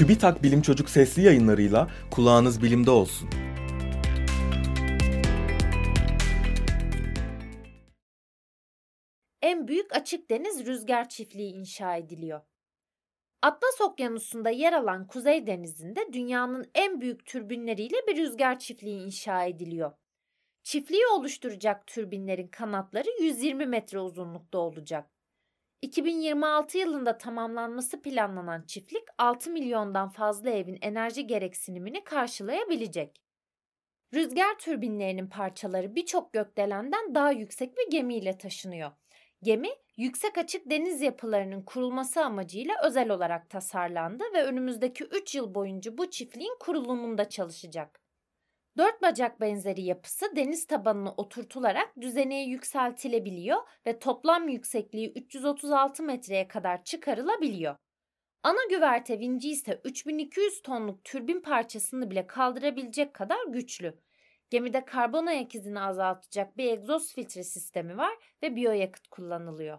TÜBİTAK Bilim Çocuk sesli yayınlarıyla kulağınız bilimde olsun. En büyük açık deniz rüzgar çiftliği inşa ediliyor. Atlas Okyanusu'nda yer alan Kuzey Denizi'nde dünyanın en büyük türbinleriyle bir rüzgar çiftliği inşa ediliyor. Çiftliği oluşturacak türbinlerin kanatları 120 metre uzunlukta olacak. 2026 yılında tamamlanması planlanan çiftlik 6 milyondan fazla evin enerji gereksinimini karşılayabilecek. Rüzgar türbinlerinin parçaları birçok gökdelenden daha yüksek bir gemiyle taşınıyor. Gemi, yüksek açık deniz yapılarının kurulması amacıyla özel olarak tasarlandı ve önümüzdeki 3 yıl boyunca bu çiftliğin kurulumunda çalışacak. Dört bacak benzeri yapısı deniz tabanına oturtularak düzeneye yükseltilebiliyor ve toplam yüksekliği 336 metreye kadar çıkarılabiliyor. Ana güverte vinci ise 3200 tonluk türbin parçasını bile kaldırabilecek kadar güçlü. Gemide karbon ayak izini azaltacak bir egzoz filtre sistemi var ve biyoyakıt kullanılıyor.